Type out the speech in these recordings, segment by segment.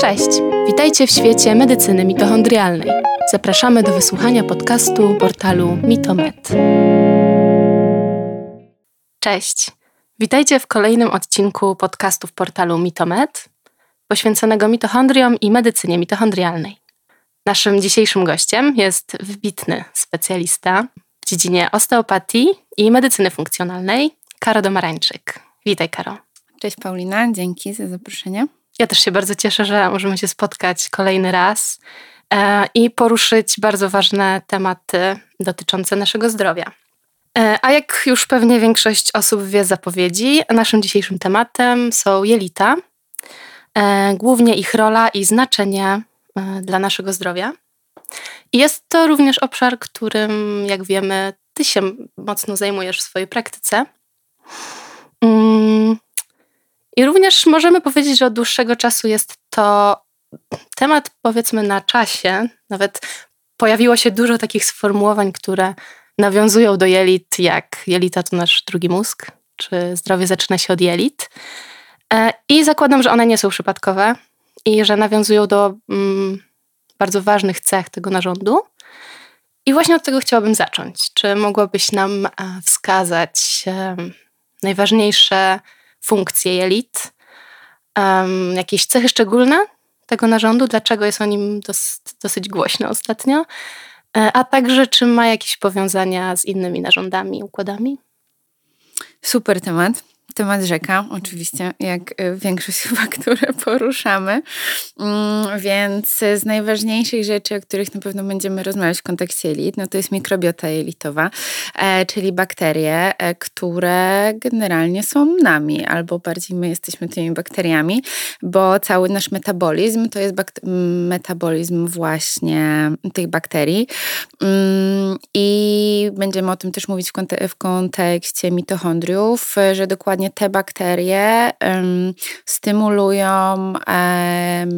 Cześć! Witajcie w świecie medycyny mitochondrialnej. Zapraszamy do wysłuchania podcastu portalu Mitomed. Cześć! Witajcie w kolejnym odcinku podcastu w portalu Mitomed, poświęconego mitochondriom i medycynie mitochondrialnej. Naszym dzisiejszym gościem jest wybitny specjalista w dziedzinie osteopatii i medycyny funkcjonalnej, Karo Domarańczyk. Witaj, Karo. Cześć Paulina, dzięki za zaproszenie. Ja też się bardzo cieszę, że możemy się spotkać kolejny raz e, i poruszyć bardzo ważne tematy dotyczące naszego zdrowia. E, a jak już pewnie większość osób wie z zapowiedzi, naszym dzisiejszym tematem są jelita, e, głównie ich rola i znaczenie dla naszego zdrowia. Jest to również obszar, którym, jak wiemy, ty się mocno zajmujesz w swojej praktyce. Mm, i również możemy powiedzieć, że od dłuższego czasu jest to temat, powiedzmy, na czasie. Nawet pojawiło się dużo takich sformułowań, które nawiązują do jelit, jak jelita to nasz drugi mózg, czy zdrowie zaczyna się od jelit. E, I zakładam, że one nie są przypadkowe i że nawiązują do mm, bardzo ważnych cech tego narządu. I właśnie od tego chciałabym zacząć. Czy mogłabyś nam e, wskazać najważniejsze funkcje jelit, um, jakieś cechy szczególne tego narządu, dlaczego jest o nim dos, dosyć głośno ostatnio, e, a także czy ma jakieś powiązania z innymi narządami, układami? Super temat temat rzeka, oczywiście, jak y, większość chyba, które poruszamy. Mm, więc z najważniejszych rzeczy, o których na pewno będziemy rozmawiać w kontekście jelit, no to jest mikrobiota jelitowa, e, czyli bakterie, e, które generalnie są nami, albo bardziej my jesteśmy tymi bakteriami, bo cały nasz metabolizm to jest metabolizm właśnie tych bakterii. Mm, I będziemy o tym też mówić w, w kontekście mitochondriów, że dokładnie te bakterie um, stymulują, um,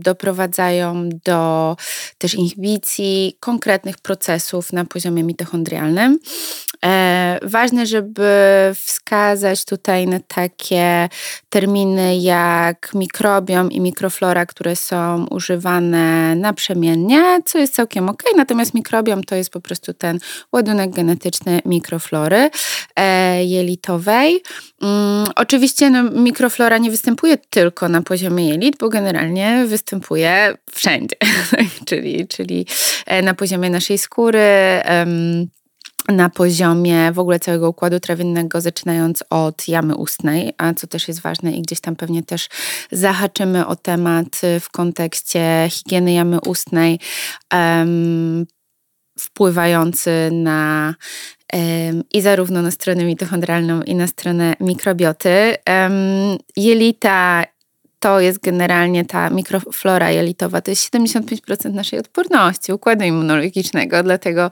doprowadzają do też inhibicji konkretnych procesów na poziomie mitochondrialnym. Ważne, żeby wskazać tutaj na takie terminy jak mikrobiom i mikroflora, które są używane naprzemiennie, co jest całkiem ok. Natomiast mikrobiom to jest po prostu ten ładunek genetyczny mikroflory e, jelitowej. Mm, oczywiście no, mikroflora nie występuje tylko na poziomie jelit, bo generalnie występuje wszędzie, czyli, czyli e, na poziomie naszej skóry. Na poziomie w ogóle całego układu trawiennego, zaczynając od jamy ustnej, a co też jest ważne i gdzieś tam pewnie też zahaczymy o temat w kontekście higieny jamy ustnej, um, wpływający na i zarówno na stronę mitochondrialną i na stronę mikrobioty. Jelita to jest generalnie ta mikroflora jelitowa, to jest 75% naszej odporności układu immunologicznego, dlatego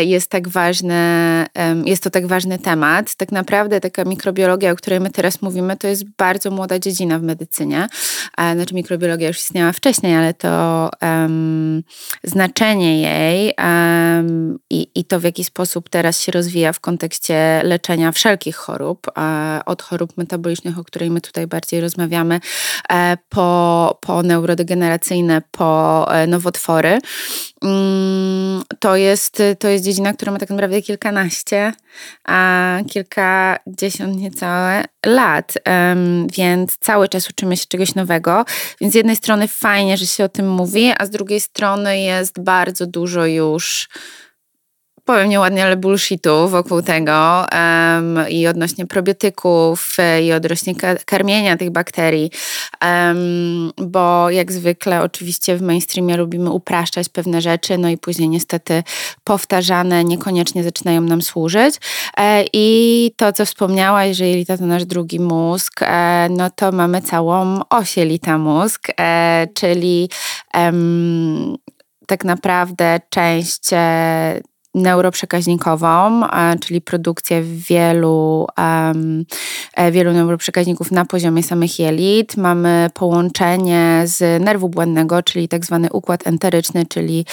jest tak ważne, jest to tak ważny temat. Tak naprawdę taka mikrobiologia, o której my teraz mówimy, to jest bardzo młoda dziedzina w medycynie. E, znaczy mikrobiologia już istniała wcześniej, ale to um, znaczenie jej um, i, i to w jaki sposób teraz się rozwija w kontekście leczenia wszelkich chorób, od chorób metabolicznych, o której my tutaj bardziej rozmawiamy, E, po, po neurodegeneracyjne, po e, nowotwory. Mm, to jest, to jest dziedzina, która ma tak naprawdę kilkanaście, a kilkadziesiąt niecałe lat, więc cały czas uczymy się czegoś nowego. Więc z jednej strony fajnie, że się o tym mówi, a z drugiej strony jest bardzo dużo już powiem nieładnie, ale bullshitu wokół tego um, i odnośnie probiotyków i odnośnie karmienia tych bakterii, um, bo jak zwykle oczywiście w mainstreamie lubimy upraszczać pewne rzeczy, no i później niestety powtarzane niekoniecznie zaczynają nam służyć. E, I to, co wspomniałaś, że jelita to nasz drugi mózg, e, no to mamy całą oś jelita mózg, e, czyli tak naprawdę część e, neuroprzekaźnikową, czyli produkcję wielu, um, wielu neuroprzekaźników na poziomie samych jelit. Mamy połączenie z nerwu błędnego, czyli tak zwany układ enteryczny, czyli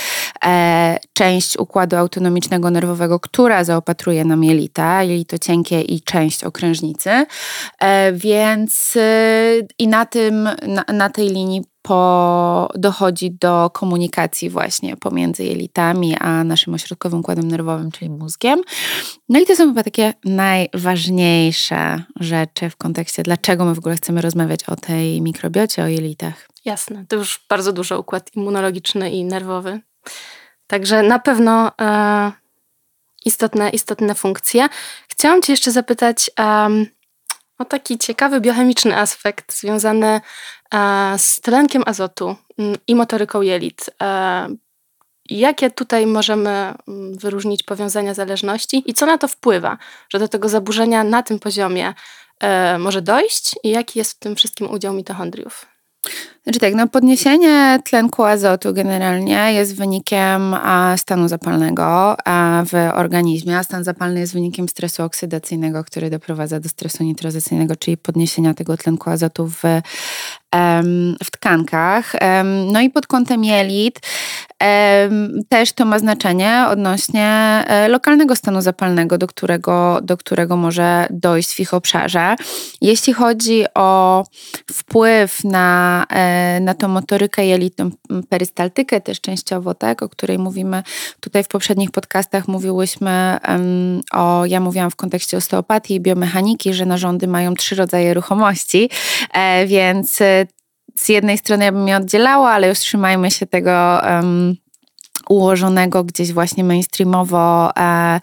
e, część układu autonomicznego nerwowego, która zaopatruje nam jelita, jelito cienkie i część okrężnicy. E, więc e, i na tym, na, na tej linii po, dochodzi do komunikacji właśnie pomiędzy jelitami a naszym ośrodkowym układem nerwowym, czyli mózgiem. No i to są chyba takie najważniejsze rzeczy w kontekście, dlaczego my w ogóle chcemy rozmawiać o tej mikrobiocie, o jelitach. Jasne, to już bardzo dużo układ immunologiczny i nerwowy. Także na pewno e, istotne, istotne funkcje. Chciałam Cię jeszcze zapytać um, o taki ciekawy biochemiczny aspekt związany z tlenkiem azotu mm, i motoryką jelit. E, jakie tutaj możemy mm, wyróżnić powiązania zależności i co na to wpływa, że do tego zaburzenia na tym poziomie e, może dojść i jaki jest w tym wszystkim udział mitochondriów? Znaczy tak, no podniesienie tlenku azotu generalnie jest wynikiem stanu zapalnego w organizmie, a stan zapalny jest wynikiem stresu oksydacyjnego, który doprowadza do stresu nitrozycyjnego, czyli podniesienia tego tlenku azotu w, w tkankach. No i pod kątem jelit też to ma znaczenie odnośnie e, lokalnego stanu zapalnego, do którego, do którego może dojść w ich obszarze. Jeśli chodzi o wpływ na, e, na tą motorykę jelitą, perystaltykę też częściowo, tak, o której mówimy tutaj w poprzednich podcastach, mówiłyśmy o, ja mówiłam w kontekście osteopatii i biomechaniki, że narządy mają trzy rodzaje ruchomości, e, więc z jednej strony ja bym je oddzielała, ale już trzymajmy się tego um, ułożonego gdzieś właśnie mainstreamowo e,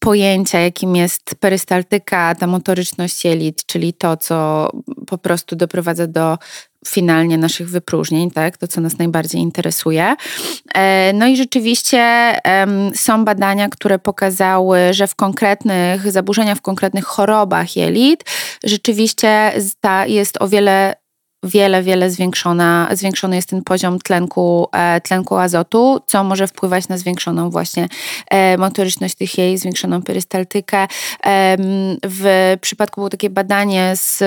pojęcia, jakim jest perystaltyka, ta motoryczność jelit, czyli to, co po prostu doprowadza do finalnie naszych wypróżnień, tak? to co nas najbardziej interesuje. E, no i rzeczywiście są badania, które pokazały, że w konkretnych zaburzeniach, w konkretnych chorobach jelit rzeczywiście jest o wiele wiele, wiele zwiększona, zwiększony jest ten poziom tlenku, e, tlenku azotu, co może wpływać na zwiększoną właśnie e, motoryczność tych jej, zwiększoną perystaltykę. W przypadku było takie badanie z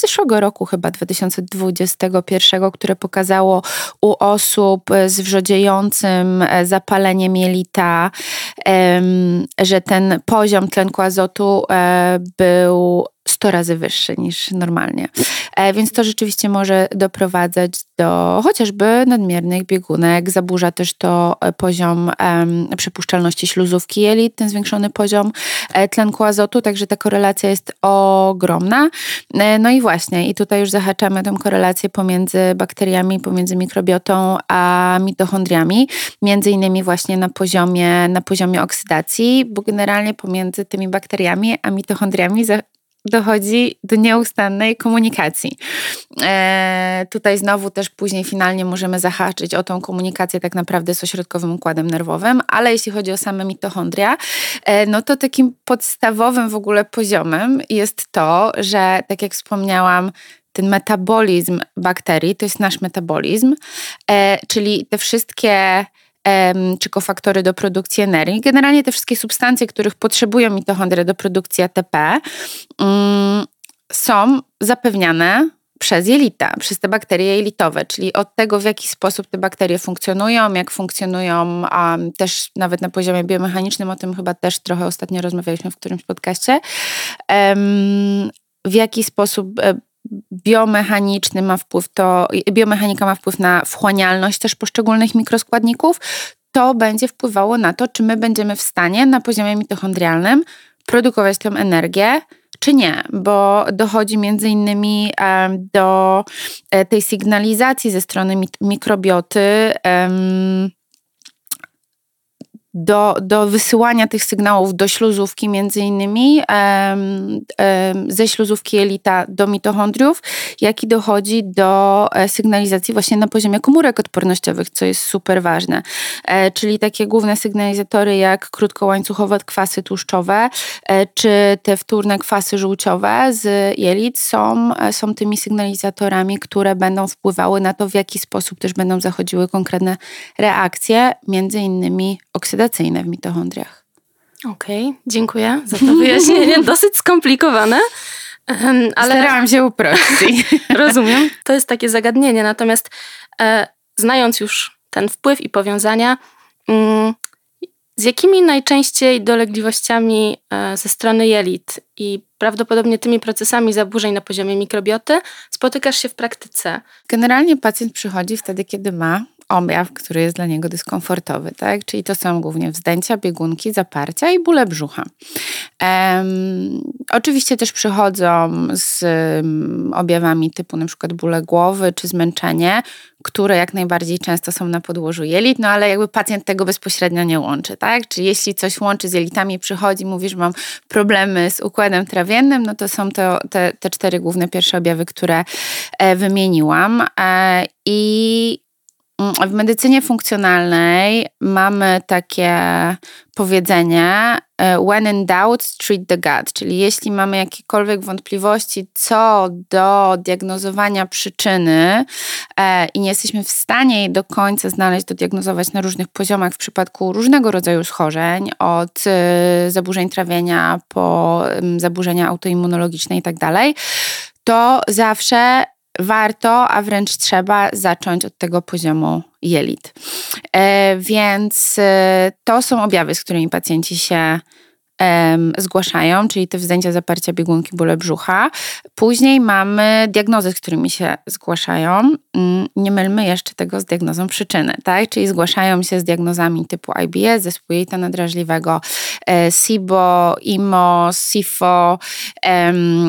zeszłego roku, chyba 2021, które pokazało u osób z wrzodziejącym e, zapaleniem jelita, że ten poziom tlenku azotu był 100 razy wyższy niż normalnie. E, więc to rzeczywiście może doprowadzać do chociażby nadmiernych biegunek. Zaburza też to e, poziom przepuszczalności śluzówki jelit, ten zwiększony poziom e, tlenku azotu, także ta korelacja jest ogromna. No i właśnie, i tutaj już zahaczamy tę korelację pomiędzy bakteriami, pomiędzy mikrobiotą a mitochondriami, między innymi właśnie na poziomie, na poziomie oksydacji, bo generalnie pomiędzy tymi bakteriami a mitochondriami dochodzi do nieustannej komunikacji. E, tutaj znowu też później finalnie możemy zahaczyć o tą komunikację tak naprawdę z ośrodkowym układem nerwowym, ale jeśli chodzi o same mitochondria, e, no to takim podstawowym w ogóle poziomem jest to, że tak jak wspomniałam, ten metabolizm bakterii to jest nasz metabolizm, e, czyli te wszystkie czy kofaktory do produkcji energii. Generalnie te wszystkie substancje, których potrzebują mitochondria do produkcji ATP, mm, są zapewniane przez jelita, przez te bakterie jelitowe, czyli od tego, w jaki sposób te bakterie funkcjonują, jak funkcjonują też nawet na poziomie biomechanicznym, o tym chyba też trochę ostatnio rozmawialiśmy w którymś podcaście, w jaki sposób e, biomechaniczny ma wpływ, to biomechanika ma wpływ na wchłanialność też poszczególnych mikroskładników, to będzie wpływało na to, czy my będziemy w stanie na poziomie mitochondrialnym produkować tę energię, czy nie, bo dochodzi między innymi do e, tej sygnalizacji ze strony mikrobioty do, do wysyłania tych sygnałów do śluzówki, między innymi ze śluzówki jelita do mitochondriów, jak i dochodzi do e, sygnalizacji właśnie na poziomie komórek odpornościowych, co jest super ważne. E, czyli takie główne sygnalizatory jak krótkołańcuchowe kwasy tłuszczowe, e, czy te wtórne kwasy żółciowe z jelit są, są tymi sygnalizatorami, które będą wpływały na to, w jaki sposób też będą zachodziły konkretne reakcje, między innymi oksydacyjne w mitochondriach. Okej, okay, dziękuję za to wyjaśnienie. Dosyć skomplikowane. Ale Starałam się uprościć. Rozumiem. To jest takie zagadnienie. Natomiast e, znając już ten wpływ i powiązania, mm, Z jakimi najczęściej dolegliwościami e, ze strony jelit i prawdopodobnie tymi procesami zaburzeń na poziomie mikrobioty spotykasz się w praktyce? Generalnie pacjent przychodzi wtedy, kiedy ma objaw, który jest dla niego dyskomfortowy, tak? Czyli to są głównie wzdęcia, biegunki, zaparcia i bóle brzucha. Um, oczywiście też przychodzą z um, objawami typu przykład bóle głowy czy zmęczenie, które jak najbardziej często są na podłożu jelit, no ale jakby pacjent tego bezpośrednio nie łączy, tak? Czyli jeśli coś łączy z jelitami, przychodzi, mówi, że mam problemy z układem trawiennym, no to są to te, te cztery główne pierwsze objawy, które e, wymieniłam. E, I w medycynie funkcjonalnej mamy takie powiedzenie e, when in doubt, treat the gut, czyli jeśli mamy jakiekolwiek wątpliwości co do diagnozowania przyczyny e, i nie jesteśmy w stanie jej do końca znaleźć, dodiagnozować na różnych poziomach w przypadku różnego rodzaju schorzeń, od e, zaburzeń trawienia po zaburzenia autoimmunologiczne i tak dalej, to zawsze warto, a wręcz trzeba zacząć od tego poziomu jelit. E, więc e, to są objawy, z którymi pacjenci się zgłaszają, czyli te wzdęcia, zaparcia biegunki, bóle brzucha. Później mamy diagnozy, z którymi się zgłaszają. Mm, nie mylmy jeszcze tego z diagnozą przyczyny, tak? Czyli zgłaszają się z diagnozami typu IBS, zespół jelita nadrażliwego, e, SIBO, IMO, SIFO,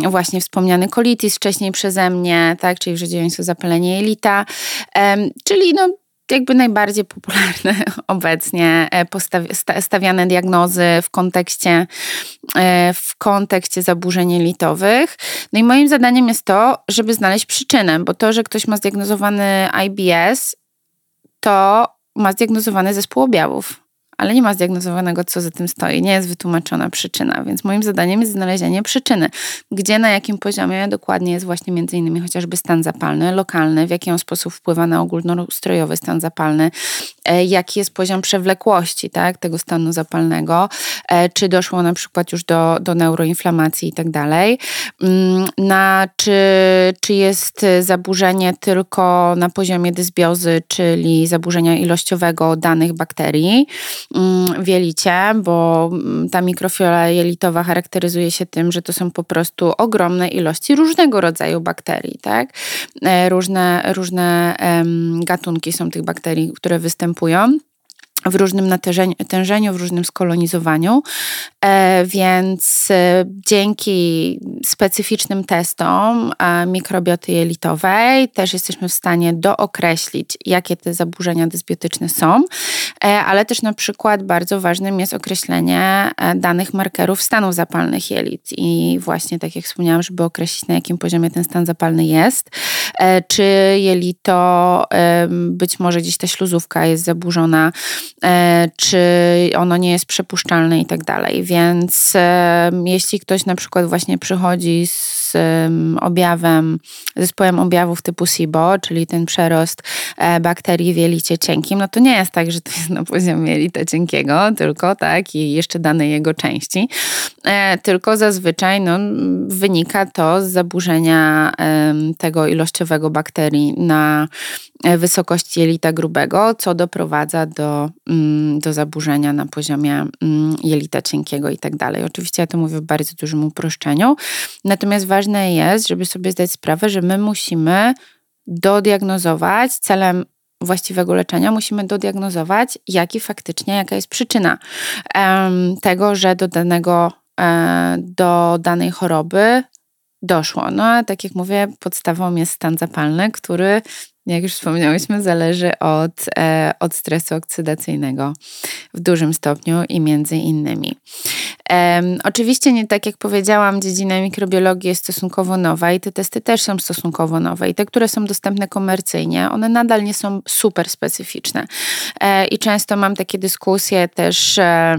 właśnie wspomniany colitis wcześniej przeze mnie, tak? Czyli wrzodziejące zapalenie jelita, czyli no jakby najbardziej popularne obecnie e, stawiane diagnozy w kontekście, e, w kontekście zaburzeń jelitowych. No i moim zadaniem jest to, żeby znaleźć przyczynę, bo to, że ktoś ma zdiagnozowany IBS, to ma zdiagnozowany zespół objawów ale nie ma zdiagnozowanego, co za tym stoi, nie jest wytłumaczona przyczyna, więc moim zadaniem jest znalezienie przyczyny, gdzie, na jakim poziomie dokładnie jest właśnie między innymi chociażby stan zapalny, lokalny, w jaki on sposób wpływa na ogólnoustrojowy stan zapalny, e, jaki jest poziom przewlekłości tak, tego stanu zapalnego, e, czy doszło na przykład już do, do neuroinflamacji i tak dalej, mm, na czy, czy jest zaburzenie tylko na poziomie dysbiozy, czyli zaburzenia ilościowego danych bakterii, w jelicie, bo mm, ta mikrofiola jelitowa charakteryzuje się tym, że to są po prostu ogromne ilości różnego rodzaju bakterii, tak? E, różne, różne gatunki są tych bakterii, które występują w różnym natężeniu, w różnym skolonizowaniu, e, więc e, dzięki specyficznym testom e, mikrobioty jelitowej też jesteśmy w stanie dookreślić, jakie te zaburzenia dysbiotyczne są, ale też na przykład bardzo ważnym jest określenie danych markerów stanów zapalnych jelit. I właśnie tak jak wspomniałam, żeby określić na jakim poziomie ten stan zapalny jest, czy jelito, być może gdzieś ta śluzówka jest zaburzona, czy ono nie jest przepuszczalne i tak dalej. Więc jeśli ktoś na przykład właśnie przychodzi z objawem, zespołem objawów typu SIBO, czyli ten przerost e, bakterii w jelicie cienkim, no to nie jest tak, że to jest na poziomie jelita cienkiego, tylko tak i jeszcze danej jego części, e, tylko zazwyczaj no, wynika to z zaburzenia tego ilościowego bakterii na E, wysokości jelita grubego, co doprowadza do, mm, do zaburzenia na poziomie mm, jelita cienkiego i tak dalej. Oczywiście ja to mówię w bardzo dużym uproszczeniu, natomiast ważne jest, żeby sobie zdać sprawę, że my musimy dodiagnozować celem właściwego leczenia, musimy dodiagnozować, jaki faktycznie, jaka jest przyczyna tego, że do danego, e, do danej choroby doszło. No a tak jak mówię, podstawą jest stan zapalny, który jak już wspomniałyśmy, zależy od, e, od stresu oksydacyjnego w dużym stopniu i między innymi. E, oczywiście, nie tak jak powiedziałam, dziedzina mikrobiologii jest stosunkowo nowa i te testy też są stosunkowo nowe. I te, które są dostępne komercyjnie, one nadal nie są super specyficzne. E, I często mam takie dyskusje też e,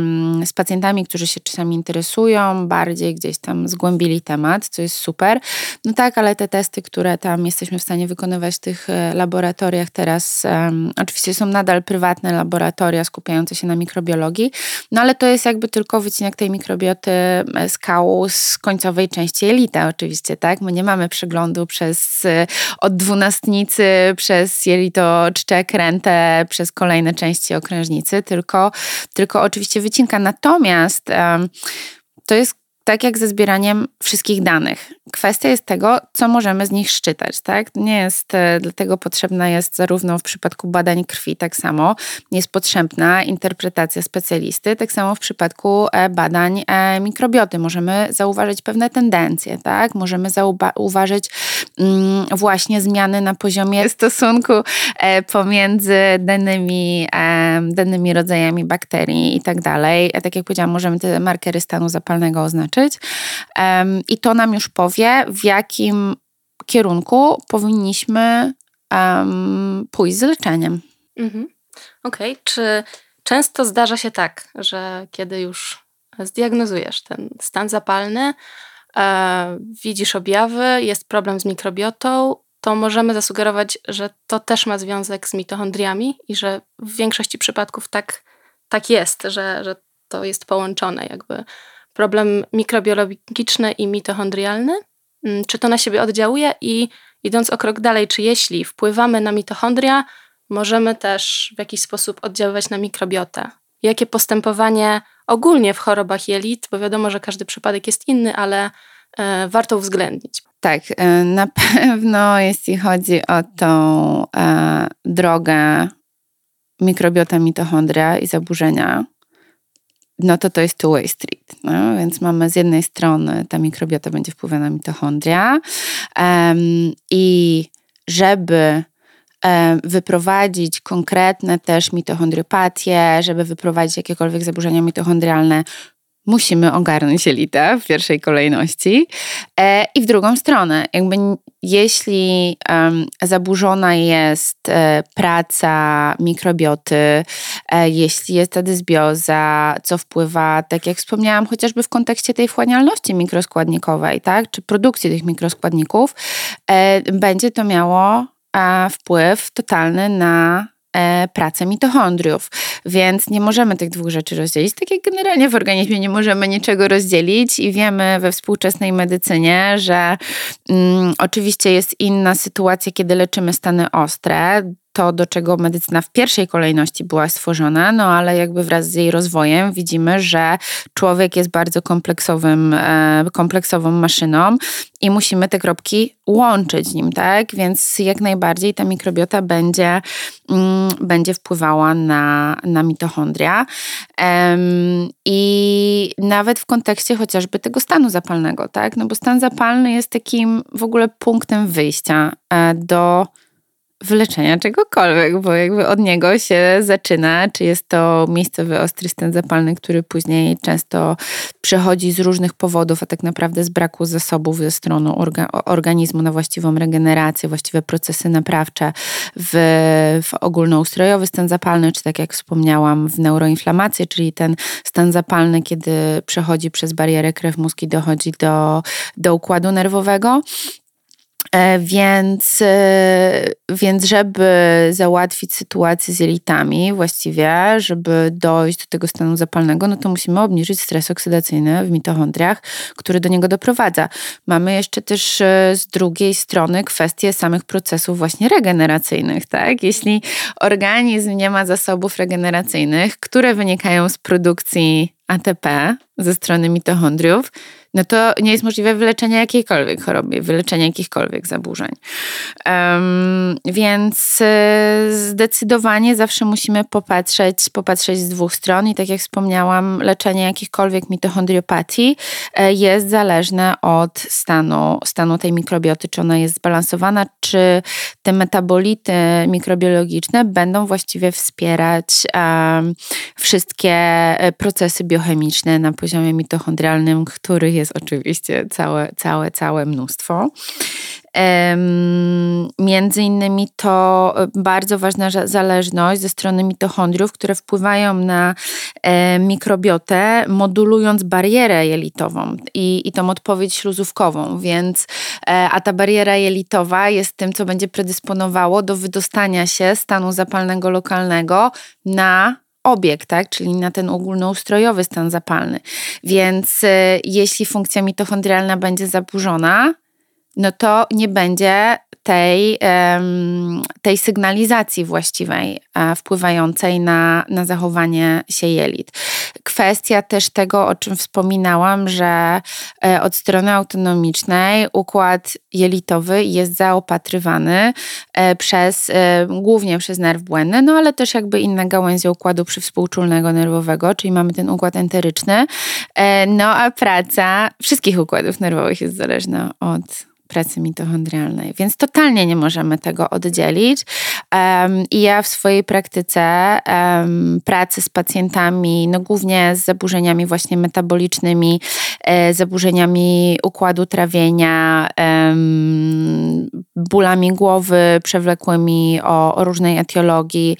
z pacjentami, którzy się czasami interesują, bardziej gdzieś tam zgłębili temat, co jest super. No tak, ale te testy, które tam jesteśmy w stanie wykonywać w tych e, laboratoriach teraz, um, oczywiście są nadal prywatne laboratoria skupiające się na mikrobiologii, no ale to jest jakby tylko wycinek tej mikrobiologii mikrobioty skał z końcowej części jelita oczywiście, tak? My nie mamy przeglądu przez od dwunastnicy, przez jelito czczek, rentę, przez kolejne części okrężnicy, tylko, tylko oczywiście wycinka. Natomiast to jest tak jak ze zbieraniem wszystkich danych. Kwestia jest tego, co możemy z nich szczytać, tak? Nie jest, e, dlatego potrzebna jest zarówno w przypadku badań krwi, tak samo jest potrzebna interpretacja specjalisty, tak samo w przypadku e, badań e, mikrobioty. Możemy zauważyć pewne tendencje, tak? Możemy zauważyć mm, właśnie zmiany na poziomie stosunku pomiędzy danymi, danymi rodzajami bakterii i tak dalej. Tak jak powiedziałam, możemy te markery stanu zapalnego oznaczyć i to nam już powie, w jakim kierunku powinniśmy pójść z leczeniem. Mhm. Okej, okay. czy często zdarza się tak, że kiedy już zdiagnozujesz ten stan zapalny, e, widzisz objawy, jest problem z mikrobiotą, to możemy zasugerować, że to też ma związek z mitochondriami i że w większości przypadków tak, tak jest, że, że to jest połączone jakby problem mikrobiologiczny i mitochondrialny? Mm, czy to na siebie oddziałuje? I idąc o krok dalej, czy jeśli wpływamy na mitochondria, możemy też w jakiś sposób oddziaływać na mikrobiotę? Jakie postępowanie ogólnie w chorobach jelit, bo wiadomo, że każdy przypadek jest inny, ale e, warto uwzględnić. Tak, e, na pewno jeśli chodzi o tą e, drogę mikrobiota mitochondria i zaburzenia, no to to jest two-way street. No? Więc mamy z jednej strony ta mikrobiota będzie wpływać na mitochondria um, i żeby wyprowadzić konkretne też mitochondriopatie, żeby wyprowadzić jakiekolwiek zaburzenia mitochondrialne, musimy ogarnąć elitę w pierwszej kolejności. E, I w drugą stronę, jakby jeśli um, zaburzona jest e, praca mikrobioty, e, jeśli jest ta dysbioza, co wpływa, tak jak wspomniałam, chociażby w kontekście tej wchłanialności mikroskładnikowej, tak, czy produkcji tych mikroskładników, e, będzie to miało wpływ totalny na pracę mitochondriów, więc nie możemy tych dwóch rzeczy rozdzielić. Tak jak generalnie w organizmie nie możemy niczego rozdzielić i wiemy we współczesnej medycynie, że mm, oczywiście jest inna sytuacja, kiedy leczymy stany ostre to, do czego medycyna w pierwszej kolejności była stworzona, no ale jakby wraz z jej rozwojem widzimy, że człowiek jest bardzo kompleksowym, e, kompleksową maszyną i musimy te kropki łączyć nim, tak? Więc jak najbardziej ta mikrobiota będzie, mm, będzie wpływała na, na mitochondria. I nawet w kontekście chociażby tego stanu zapalnego, tak? No bo stan zapalny jest takim w ogóle punktem wyjścia e, do wyleczenia czegokolwiek, bo jakby od niego się zaczyna, czy jest to miejscowy ostry stan zapalny, który później często przychodzi z różnych powodów, a tak naprawdę z braku zasobów ze strony orga, organizmu na właściwą regenerację, właściwe procesy naprawcze w, w ogólnoustrojowy stan zapalny, czy tak jak wspomniałam w neuroinflamację, czyli ten stan zapalny, kiedy przechodzi przez barierę krew-mózg i dochodzi do, do układu nerwowego. E, więc, e, więc żeby załatwić sytuację z jelitami właściwie, żeby dojść do tego stanu zapalnego, no to musimy obniżyć stres oksydacyjny w mitochondriach, który do niego doprowadza. Mamy jeszcze też e, z drugiej strony kwestię samych procesów właśnie regeneracyjnych, tak? Jeśli organizm nie ma zasobów regeneracyjnych, które wynikają z produkcji ATP ze strony mitochondriów, no to nie jest możliwe wyleczenie jakiejkolwiek choroby, wyleczenie jakichkolwiek zaburzeń. Um, więc e, zdecydowanie zawsze musimy popatrzeć, popatrzeć z dwóch stron i tak jak wspomniałam, leczenie jakichkolwiek mitochondriopatii e, jest zależne od stanu, stanu tej mikrobioty, czy ona jest zbalansowana, czy te metabolity mikrobiologiczne będą właściwie wspierać wszystkie e, procesy biochemiczne na poziomie mitochondrialnym, których jest oczywiście całe, całe, całe mnóstwo. Między innymi to e, bardzo ważna zależność ze strony mitochondriów, które wpływają na e, mikrobiotę, modulując barierę jelitową i, i tą odpowiedź śluzówkową. Więc, e, a ta bariera jelitowa jest tym, co będzie predysponowało do wydostania się stanu zapalnego lokalnego na obieg, tak? czyli na ten ogólnoustrojowy stan zapalny. Więc jeśli funkcja mitochondrialna będzie zaburzona, no to nie będzie tej, tej sygnalizacji właściwej e, wpływającej na, na zachowanie się jelit. Kwestia też tego, o czym wspominałam, że e, od strony autonomicznej układ jelitowy jest zaopatrywany e, przez, głównie przez nerw błędny, no ale też jakby inne gałęzie układu przywspółczulnego nerwowego, czyli mamy ten układ enteryczny, no a praca wszystkich układów nerwowych jest zależna od pracy mitochondrialnej, więc totalnie nie możemy tego oddzielić. Um, I ja w swojej praktyce um, pracy z pacjentami, no głównie z zaburzeniami właśnie metabolicznymi, e, zaburzeniami układu trawienia, um, bólami głowy przewlekłymi o, o różnej etiologii,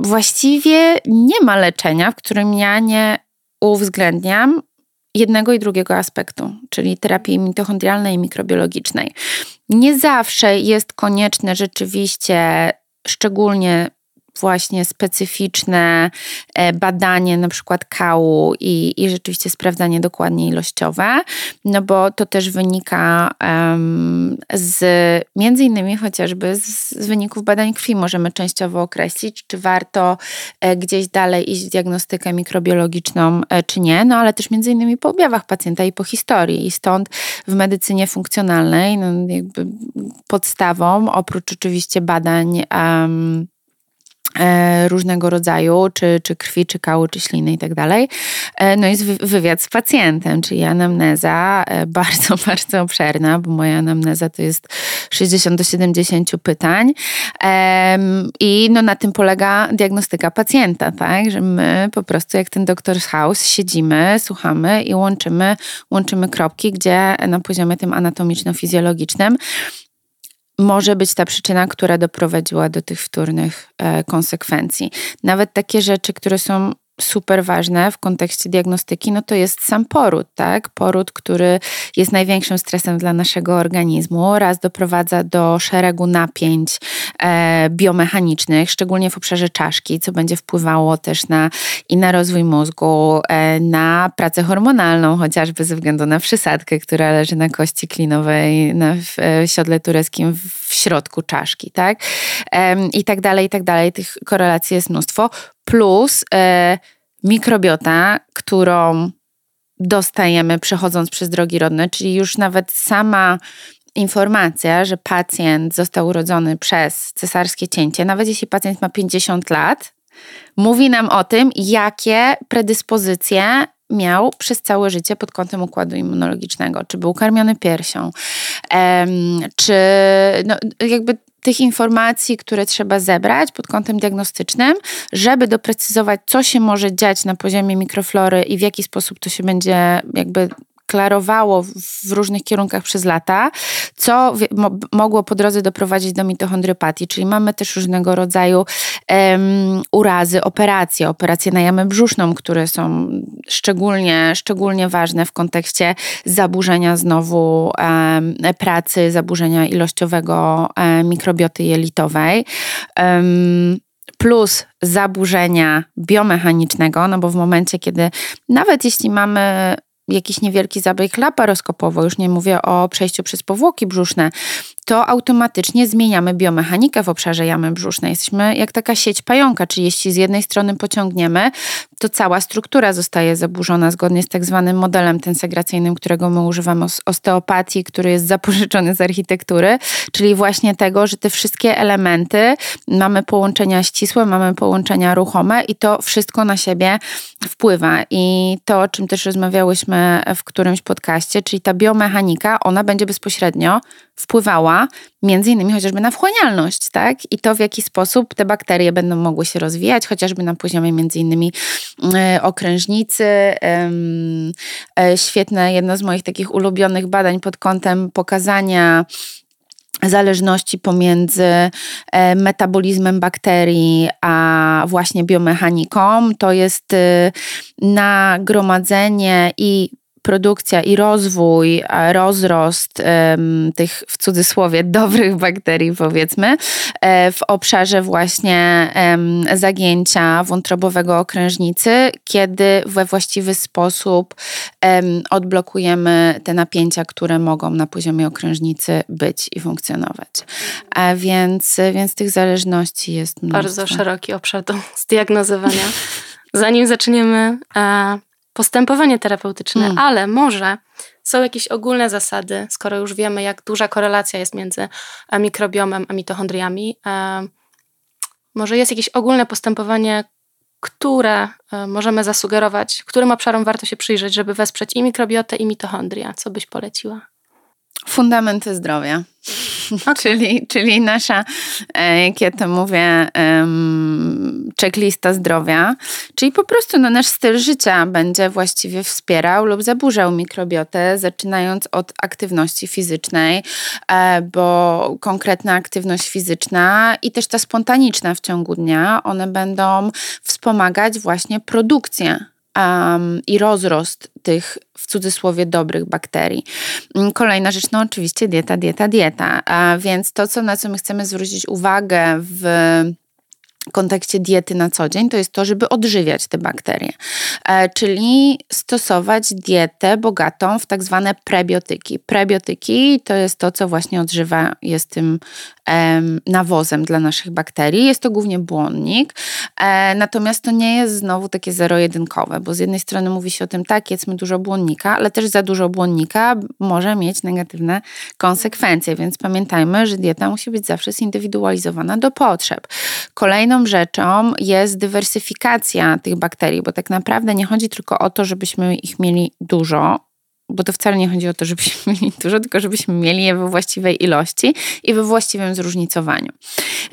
właściwie nie ma leczenia, w którym ja nie uwzględniam jednego i drugiego aspektu, czyli terapii mitochondrialnej i mikrobiologicznej. Nie zawsze jest konieczne rzeczywiście, szczególnie właśnie specyficzne e, badanie na przykład kału i, i rzeczywiście sprawdzanie dokładnie ilościowe, no bo to też wynika um, z między innymi chociażby z, z, wyników badań krwi możemy częściowo określić, czy warto e, gdzieś dalej iść w diagnostykę mikrobiologiczną, e, czy nie, no ale też między innymi po objawach pacjenta i po historii. I stąd w medycynie funkcjonalnej no, jakby podstawą, oprócz oczywiście badań um, różnego rodzaju, czy, czy krwi, czy kału, czy śliny i tak dalej. E, no jest wywiad z pacjentem, czyli anamneza e, bardzo, bardzo obszerna, bo moja anamneza to jest 60 do 70 pytań i no na tym polega diagnostyka pacjenta, tak, że my po prostu jak ten doktor's house siedzimy, słuchamy i łączymy, łączymy kropki, gdzie na poziomie tym anatomiczno-fizjologicznym może być ta przyczyna, która doprowadziła do tych wtórnych e, konsekwencji. Nawet takie rzeczy, które są super ważne w kontekście diagnostyki, no to jest sam poród, tak? Poród, który jest największym stresem dla naszego organizmu, raz doprowadza do szeregu napięć e, biomechanicznych, szczególnie w obszarze czaszki, co będzie wpływało też na i na rozwój mózgu, e, na pracę hormonalną, chociażby ze względu na przysadkę, która leży na kości klinowej na, w e, siodle tureckim w środku czaszki, tak? E, I tak dalej, i tak dalej. Tych korelacji jest mnóstwo plus e, mikrobiota, którą dostajemy przechodząc przez drogi rodne, czyli już nawet sama informacja, że pacjent został urodzony przez cesarskie cięcie, nawet jeśli pacjent ma 50 lat, mówi nam o tym, jakie predyspozycje miał przez całe życie pod kątem układu immunologicznego, czy był karmiony piersią, czy no, jakby tych informacji, które trzeba zebrać pod kątem diagnostycznym, żeby doprecyzować, co się może dziać na poziomie mikroflory i w jaki sposób to się będzie jakby klarowało w różnych kierunkach przez lata, co mogło po drodze doprowadzić do mitochondriopatii, czyli mamy też różnego rodzaju um, urazy, operacje, operacje na jamę brzuszną, które są szczególnie, szczególnie ważne w kontekście zaburzenia znowu um, pracy, zaburzenia ilościowego um, mikrobioty jelitowej. Plus zaburzenia biomechanicznego, no bo w momencie, kiedy nawet jeśli mamy jakiś niewielki zabieg laparoskopowo, już nie mówię o przejściu przez powłoki brzuszne, to automatycznie zmieniamy biomechanikę w obszarze jamy brzusznej. Jesteśmy jak taka sieć pająka, czyli jeśli z jednej strony pociągniemy, to cała struktura zostaje zaburzona zgodnie z tak zwanym modelem tensegracyjnym, którego my używamy osteopatii, który jest zapożyczony z architektury, czyli właśnie tego, że te wszystkie elementy mamy połączenia ścisłe, mamy połączenia ruchome i to wszystko na siebie wpływa. I to, o czym też rozmawiałyśmy w którymś podcaście, czyli ta biomechanika, ona będzie bezpośrednio wpływała między innymi chociażby na wchłanialność, tak? I to w jaki sposób te bakterie będą mogły się rozwijać, chociażby na poziomie między innymi e, okrężnicy. E, świetne, jedno z moich takich ulubionych badań pod kątem pokazania zależności pomiędzy e, metabolizmem bakterii a właśnie biomechaniką. To jest nagromadzenie i produkcja i rozwój, rozrost tych w cudzysłowie dobrych bakterii, powiedzmy, e, w obszarze właśnie zagięcia wątrobowego okrężnicy, kiedy we właściwy sposób odblokujemy te napięcia, które mogą na poziomie okrężnicy być i funkcjonować. A więc, więc tych zależności jest mnóstwo. Bardzo szeroki obszar do zdiagnozowania. Zanim zaczniemy postępowanie terapeutyczne, hmm. ale może są jakieś ogólne zasady, skoro już wiemy, jak duża korelacja jest między e, mikrobiomem a mitochondriami. E, może jest jakieś ogólne postępowanie, które e, możemy zasugerować, którym obszarom warto się przyjrzeć, żeby wesprzeć i mikrobiotę, i mitochondria? Co byś poleciła? Fundamenty zdrowia. Okay. czyli, czyli nasza, e, jak ja to mówię, checklista zdrowia, czyli po prostu no, nasz styl życia będzie właściwie wspierał lub zaburzał mikrobiotę, zaczynając od aktywności fizycznej, e, bo konkretna aktywność fizyczna i też ta spontaniczna w ciągu dnia, one będą wspomagać właśnie produkcję um, i rozrost tych w cudzysłowie dobrych bakterii. Mm, kolejna rzecz, no oczywiście dieta, dieta, dieta. A więc to, co, na co my chcemy zwrócić uwagę w kontekście diety na co dzień, to jest to, żeby odżywiać te bakterie, e, czyli stosować dietę bogatą w tak zwane prebiotyki. Prebiotyki to jest to, co właśnie odżywa, jest tym nawozem dla naszych bakterii. Jest to głównie błonnik, e, natomiast to nie jest znowu takie zero-jedynkowe, bo z jednej strony mówi się o tym, tak, jedzmy dużo błonnika, ale też za dużo błonnika może mieć negatywne konsekwencje, więc pamiętajmy, że dieta musi być zawsze zindywidualizowana do potrzeb. Kolejną rzeczą jest dywersyfikacja tych bakterii, bo tak naprawdę nie chodzi tylko o to, żebyśmy ich mieli dużo, bo to wcale nie chodzi o to, żebyśmy mieli dużo, tylko żebyśmy mieli je we właściwej ilości i we właściwym zróżnicowaniu.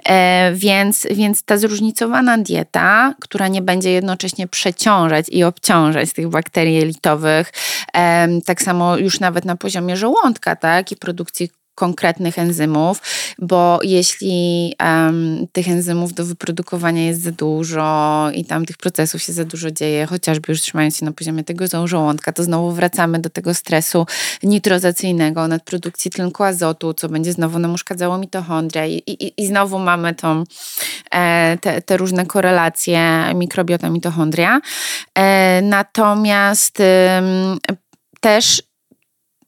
E, więc, więc ta zróżnicowana dieta, która nie będzie jednocześnie przeciążać i obciążać tych bakterii jelitowych, e, tak samo już nawet na poziomie żołądka, tak, i produkcji konkretnych enzymów, bo jeśli um, tych enzymów do wyprodukowania jest za dużo i tam tych procesów się za dużo dzieje, chociażby już trzymając się na poziomie tego żołądka, to znowu wracamy do tego stresu nitrozacyjnego, nadprodukcji tlenku azotu, co będzie znowu nam uszkadzało mitochondria i, i, i znowu mamy tą, e, te, te, różne korelacje mikrobiota, mitochondria. E, natomiast e, też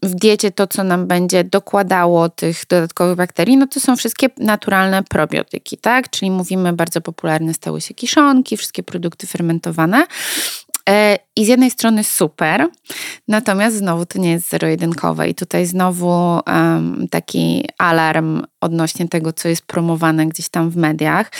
w diecie to, co nam będzie dokładało tych dodatkowych bakterii, no to są wszystkie naturalne probiotyki, tak? Czyli mówimy bardzo popularne stały się kiszonki, wszystkie produkty fermentowane. I z jednej strony super, natomiast znowu to nie jest zero-jedynkowe i tutaj znowu um, taki alarm odnośnie tego, co jest promowane gdzieś tam w mediach,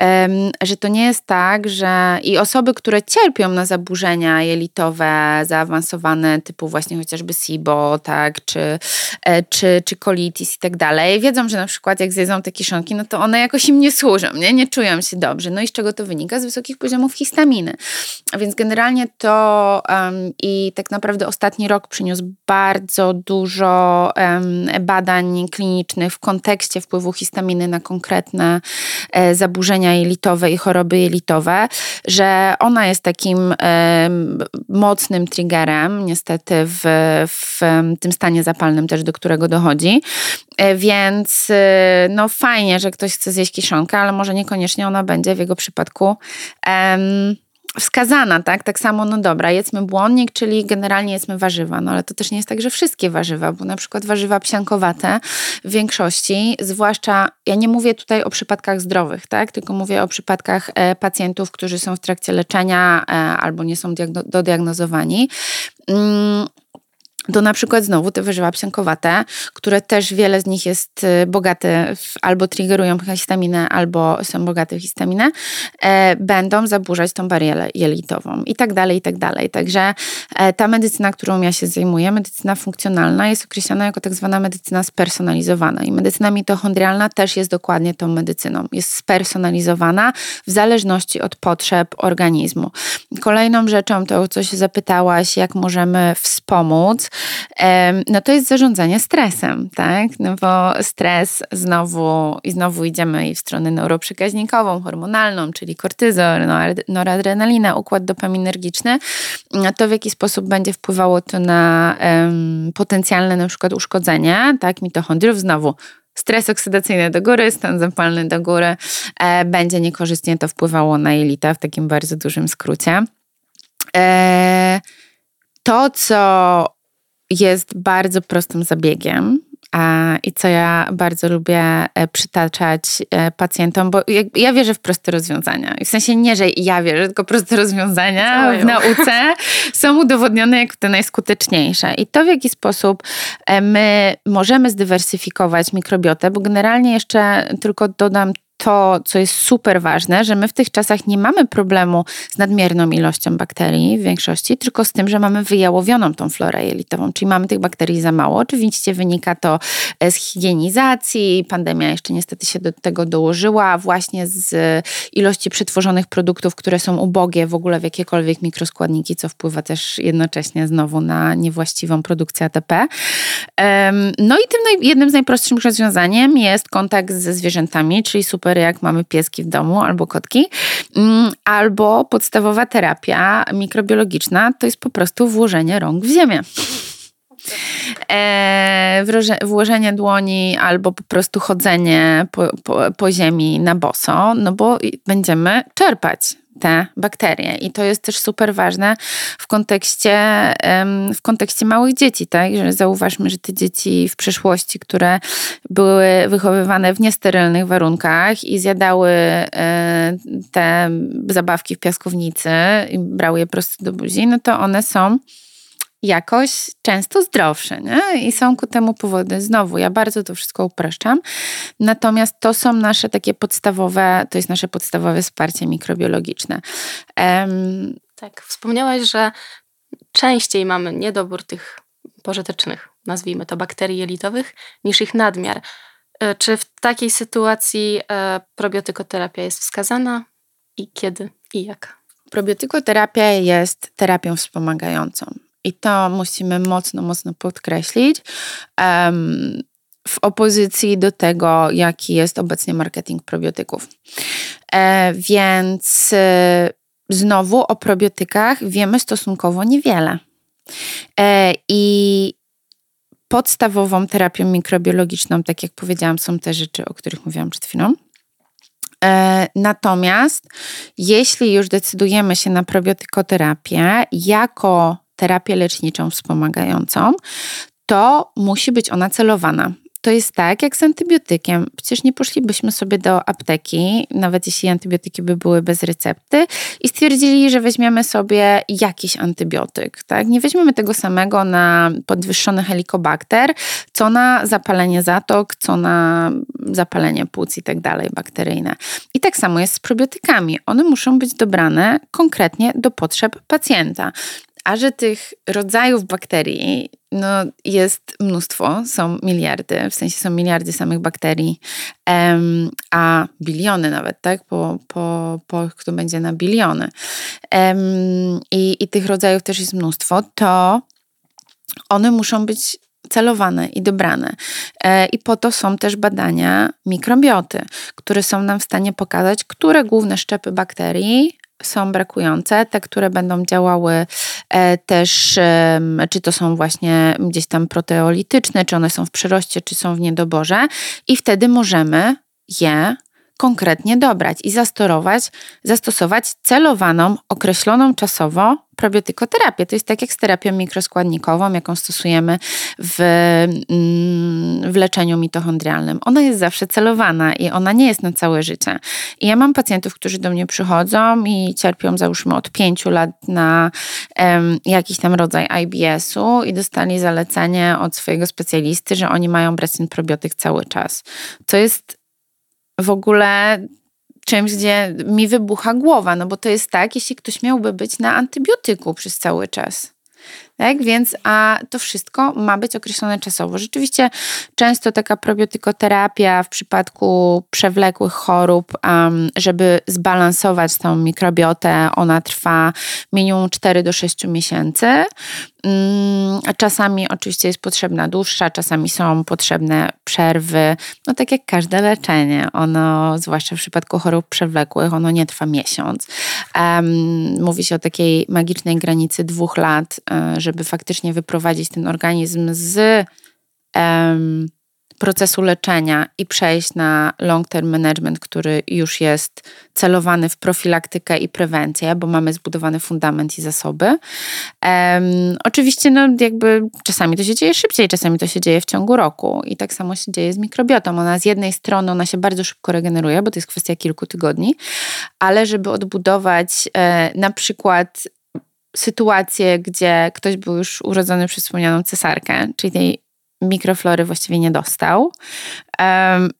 um, że to nie jest tak, że i osoby, które cierpią na zaburzenia jelitowe zaawansowane, typu właśnie chociażby SIBO, tak, czy, e, czy, czy colitis i tak dalej, wiedzą, że na przykład jak zjedzą te kiszonki, no to one jakoś im nie służą, nie? nie czują się dobrze. No i z czego to wynika? Z wysokich poziomów histaminy. A więc generalnie to um, i tak naprawdę ostatni rok przyniósł bardzo dużo um, badań klinicznych w kontekście wpływu histaminy na konkretne e, zaburzenia jelitowe i choroby jelitowe, że ona jest takim e, mocnym triggerem, niestety, w, w tym stanie zapalnym też, do którego dochodzi. E, więc e, no fajnie, że ktoś chce zjeść kiszonkę, ale może niekoniecznie ona będzie w jego przypadku wskazana, tak? Tak samo, no dobra, jedzmy błonnik, czyli generalnie jedzmy warzywa, no ale to też nie jest tak, że wszystkie warzywa, bo na przykład warzywa psiankowate w większości, zwłaszcza, ja nie mówię tutaj o przypadkach zdrowych, tak? Tylko mówię o przypadkach e, pacjentów, którzy są w trakcie leczenia e, albo nie są dodiagnozowani. Mm, to na przykład znowu te warzywa psiankowate, które też wiele z nich jest y, bogate w, albo triggerują histaminę, albo są bogate w histaminę, e, będą zaburzać tą barierę jelitową i tak dalej, i tak dalej. Także e, ta medycyna, którą ja się zajmuję, medycyna funkcjonalna jest określana jako tak zwana medycyna spersonalizowana i medycyna mitochondrialna też jest dokładnie tą medycyną. Jest spersonalizowana w zależności od potrzeb organizmu. Kolejną rzeczą to, o co się zapytałaś, jak możemy wspomóc, no to jest zarządzanie stresem, tak? No bo stres znowu i znowu idziemy i w stronę neuroprzekaźnikową, hormonalną, czyli kortyzol, noradrenalina, układ dopaminergiczny, to w jaki sposób będzie wpływało to na um, potencjalne na przykład uszkodzenie, tak, mitochondriów, znowu stres oksydacyjny do góry, stan zapalny do góry, e, będzie niekorzystnie to wpływało na jelita w takim bardzo dużym skrócie. E, to, co jest bardzo prostym zabiegiem, i co ja bardzo lubię e, przytaczać e, pacjentom, bo ja wierzę w proste rozwiązania. W sensie nie, że ja wierzę, tylko proste rozwiązania w nauce są udowodnione jako te najskuteczniejsze. I to, w jaki sposób e, my możemy zdywersyfikować mikrobiotę, bo generalnie jeszcze tylko dodam to, co jest super ważne, że my w tych czasach nie mamy problemu z nadmierną ilością bakterii w większości, tylko z tym, że mamy wyjałowioną tą florę jelitową, czyli mamy tych bakterii za mało. Oczywiście wynika to e, z higienizacji, pandemia jeszcze niestety się do tego dołożyła, właśnie z ilości przetworzonych produktów, które są ubogie w ogóle w jakiekolwiek mikroskładniki, co wpływa też jednocześnie znowu na niewłaściwą produkcję ATP. No i tym jednym z najprostszych rozwiązaniem jest kontakt ze zwierzętami, czyli super super, jak mamy pieski w domu albo kotki, mm, albo podstawowa terapia mikrobiologiczna to jest po prostu włożenie rąk w ziemię. E, włożenie dłoni albo po prostu chodzenie po, po, po ziemi na boso, no bo będziemy czerpać te bakterie. I to jest też super ważne w kontekście, w kontekście małych dzieci, tak? Że zauważmy, że te dzieci w przeszłości, które były wychowywane w niesterylnych warunkach i zjadały e, te zabawki w piaskownicy i brały je prosto do buzi, no to one są jakoś często zdrowsze nie? i są ku temu powody. Znowu, ja bardzo to wszystko upraszczam, natomiast to są nasze takie podstawowe, to jest nasze podstawowe wsparcie mikrobiologiczne. Um, tak, wspomniałaś, że częściej mamy niedobór tych pożytecznych, nazwijmy to, bakterii jelitowych, niż ich nadmiar. E, czy w takiej sytuacji e, probiotykoterapia jest wskazana i kiedy i jak? Probiotykoterapia jest terapią wspomagającą. I to musimy mocno, mocno podkreślić. Um, w opozycji do tego, jaki jest obecnie marketing probiotyków. E, więc e, znowu o probiotykach wiemy stosunkowo niewiele. E, I podstawową terapią mikrobiologiczną, tak jak powiedziałam, są te rzeczy, o których mówiłam przed chwilą. E, natomiast jeśli już decydujemy się na probiotykoterapię jako terapię leczniczą wspomagającą, to musi być ona celowana. To jest tak jak z antybiotykiem. Przecież nie poszlibyśmy sobie do apteki, nawet jeśli antybiotyki by były bez recepty, i stwierdzili, że weźmiemy sobie jakiś antybiotyk. Tak? Nie weźmiemy tego samego na podwyższony helikobakter, co na zapalenie zatok, co na zapalenie płuc i tak dalej, bakteryjne. I tak samo jest z probiotykami. One muszą być dobrane konkretnie do potrzeb pacjenta. A że tych rodzajów bakterii no, jest mnóstwo, są miliardy, w sensie są miliardy samych bakterii, um, a biliony nawet, tak? Po, po, po kto będzie na biliony. Um, i, I tych rodzajów też jest mnóstwo, to one muszą być celowane i dobrane. E, I po to są też badania mikrobioty, które są nam w stanie pokazać, które główne szczepy bakterii są brakujące, te, które będą działały e, też, czy to są właśnie gdzieś tam proteolityczne, czy one są w przyroście, czy są w niedoborze, i wtedy możemy je konkretnie dobrać i zastorować, zastosować celowaną, określoną czasowo probiotykoterapię. To jest tak jak z terapią mikroskładnikową, jaką stosujemy w, mm, w leczeniu mitochondrialnym. Ona jest zawsze celowana i ona nie jest na całe życie. I ja mam pacjentów, którzy do mnie przychodzą i cierpią załóżmy od pięciu lat na jakiś tam rodzaj IBS-u i dostali zalecenie od swojego specjalisty, że oni mają brać ten probiotyk cały czas. To jest w ogóle czymś, gdzie mi wybucha głowa, no bo to jest tak, jeśli ktoś miałby być na antybiotyku przez cały czas. Tak, więc a to wszystko ma być określone czasowo. Rzeczywiście często taka probiotykoterapia w przypadku przewlekłych chorób, um, żeby zbalansować tą mikrobiotę, ona trwa minimum 4 do 6 miesięcy. Um, czasami oczywiście jest potrzebna dłuższa, czasami są potrzebne przerwy. No tak jak każde leczenie, ono, zwłaszcza w przypadku chorób przewlekłych, ono nie trwa miesiąc. Mówi się o takiej magicznej granicy dwóch lat, e, żeby faktycznie wyprowadzić ten organizm z procesu leczenia i przejść na long-term management, który już jest celowany w profilaktykę i prewencję, bo mamy zbudowany fundament i zasoby. Um, oczywiście, no jakby czasami to się dzieje szybciej, czasami to się dzieje w ciągu roku i tak samo się dzieje z mikrobiotą. Ona z jednej strony, ona się bardzo szybko regeneruje, bo to jest kwestia kilku tygodni, ale żeby odbudować e, na przykład sytuację, gdzie ktoś był już urodzony przez wspomnianą cesarkę, czyli tej mikroflory właściwie nie dostał um,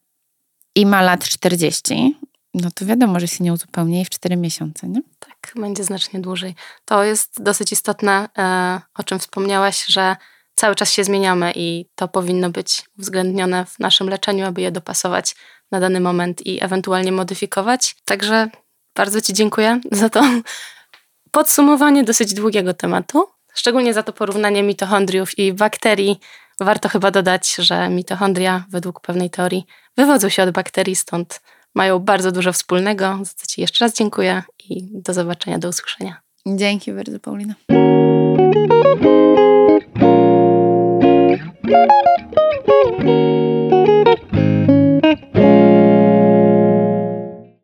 i ma lat 40, no to wiadomo, że się nie uzupełni w 4 miesiące, nie? Tak, będzie znacznie dłużej. To jest dosyć istotne, e, o czym wspomniałaś, że cały czas się zmieniamy i to powinno być uwzględnione w naszym leczeniu, aby je dopasować na dany moment i ewentualnie modyfikować. Także bardzo Ci dziękuję za to podsumowanie dosyć długiego tematu. Szczególnie za to porównanie mitochondriów i bakterii. Warto chyba dodać, że mitochondria według pewnej teorii wywodzą się od bakterii, stąd mają bardzo dużo wspólnego. Za co Ci jeszcze raz dziękuję i do zobaczenia, do usłyszenia. Dzięki bardzo, Paulina.